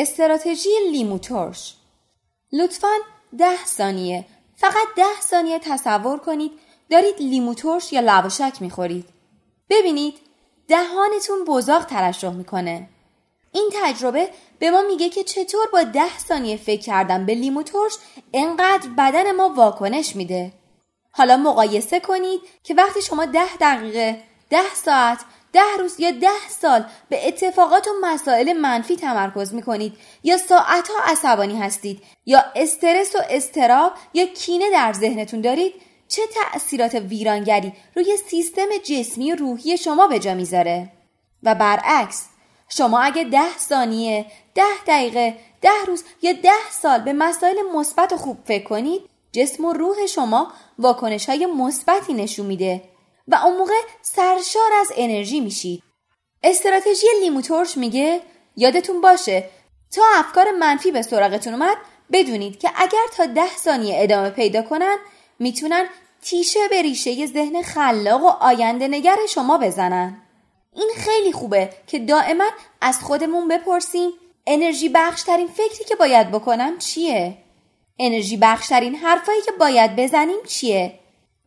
استراتژی لیمو ترش لطفا ده ثانیه. فقط ده ثانیه تصور کنید دارید لیمو ترش یا لواشک می‌خورید. ببینید دهانتون بزاق ترشح می‌کنه. این تجربه به ما میگه که چطور با ده ثانیه فکر کردن به لیمو ترش انقدر بدن ما واکنش میده. حالا مقایسه کنید که وقتی شما ده دقیقه ده ساعت ده روز یا ده سال به اتفاقات و مسائل منفی تمرکز می کنید یا ساعتها عصبانی هستید یا استرس و استراب یا کینه در ذهنتون دارید چه تأثیرات ویرانگری روی سیستم جسمی و روحی شما به جا می‌ذاره؟ و برعکس شما اگه ده ثانیه ده دقیقه ده روز یا ده سال به مسائل مثبت و خوب فکر کنید جسم و روح شما واکنش های مثبتی نشون میده. و اون موقع سرشار از انرژی میشید. استراتژی لیمو میگه یادتون باشه تا افکار منفی به سراغتون اومد بدونید که اگر تا ده ثانیه ادامه پیدا کنن می‌تونن تیشه به ریشه ذهن خلاق و آینده نگر شما بزنن. این خیلی خوبه که دائما از خودمون بپرسیم انرژی بخشترین فکری که باید بکنم چیه؟ انرژی بخشترین حرفایی که باید بزنیم چیه؟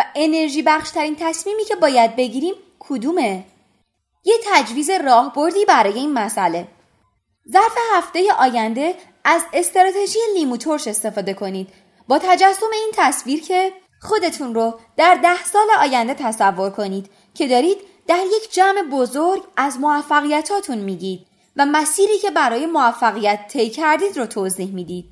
و انرژی بخشترین تصمیمی که باید بگیریم کدومه؟ یه تجویز راهبردی برای این مسئله. ظرف هفته آینده از استراتژی لیمو ترش استفاده کنید. با تجسم این تصویر که خودتون رو در ده سال آینده تصور کنید که دارید در یک جمع بزرگ از موفقیتاتون میگید و مسیری که برای موفقیت طی کردید رو توضیح می‌دید.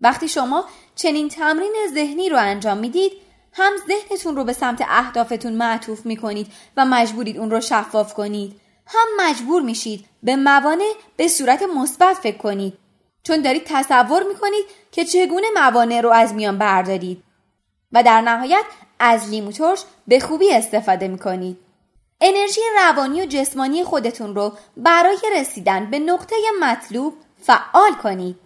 وقتی شما چنین تمرین ذهنی رو انجام می‌دید هم ذهنتون رو به سمت اهدافتون معطوف می‌کنید و مجبورید اون رو شفاف کنید. هم مجبور میشید به موانع به صورت مثبت فکر کنید. چون دارید تصور می‌کنید که چگونه موانع رو از میان بردارید. و در نهایت از لیموترش به خوبی استفاده می‌کنید. انرژی روانی و جسمانی خودتون رو برای رسیدن به نقطه مطلوب فعال کنید.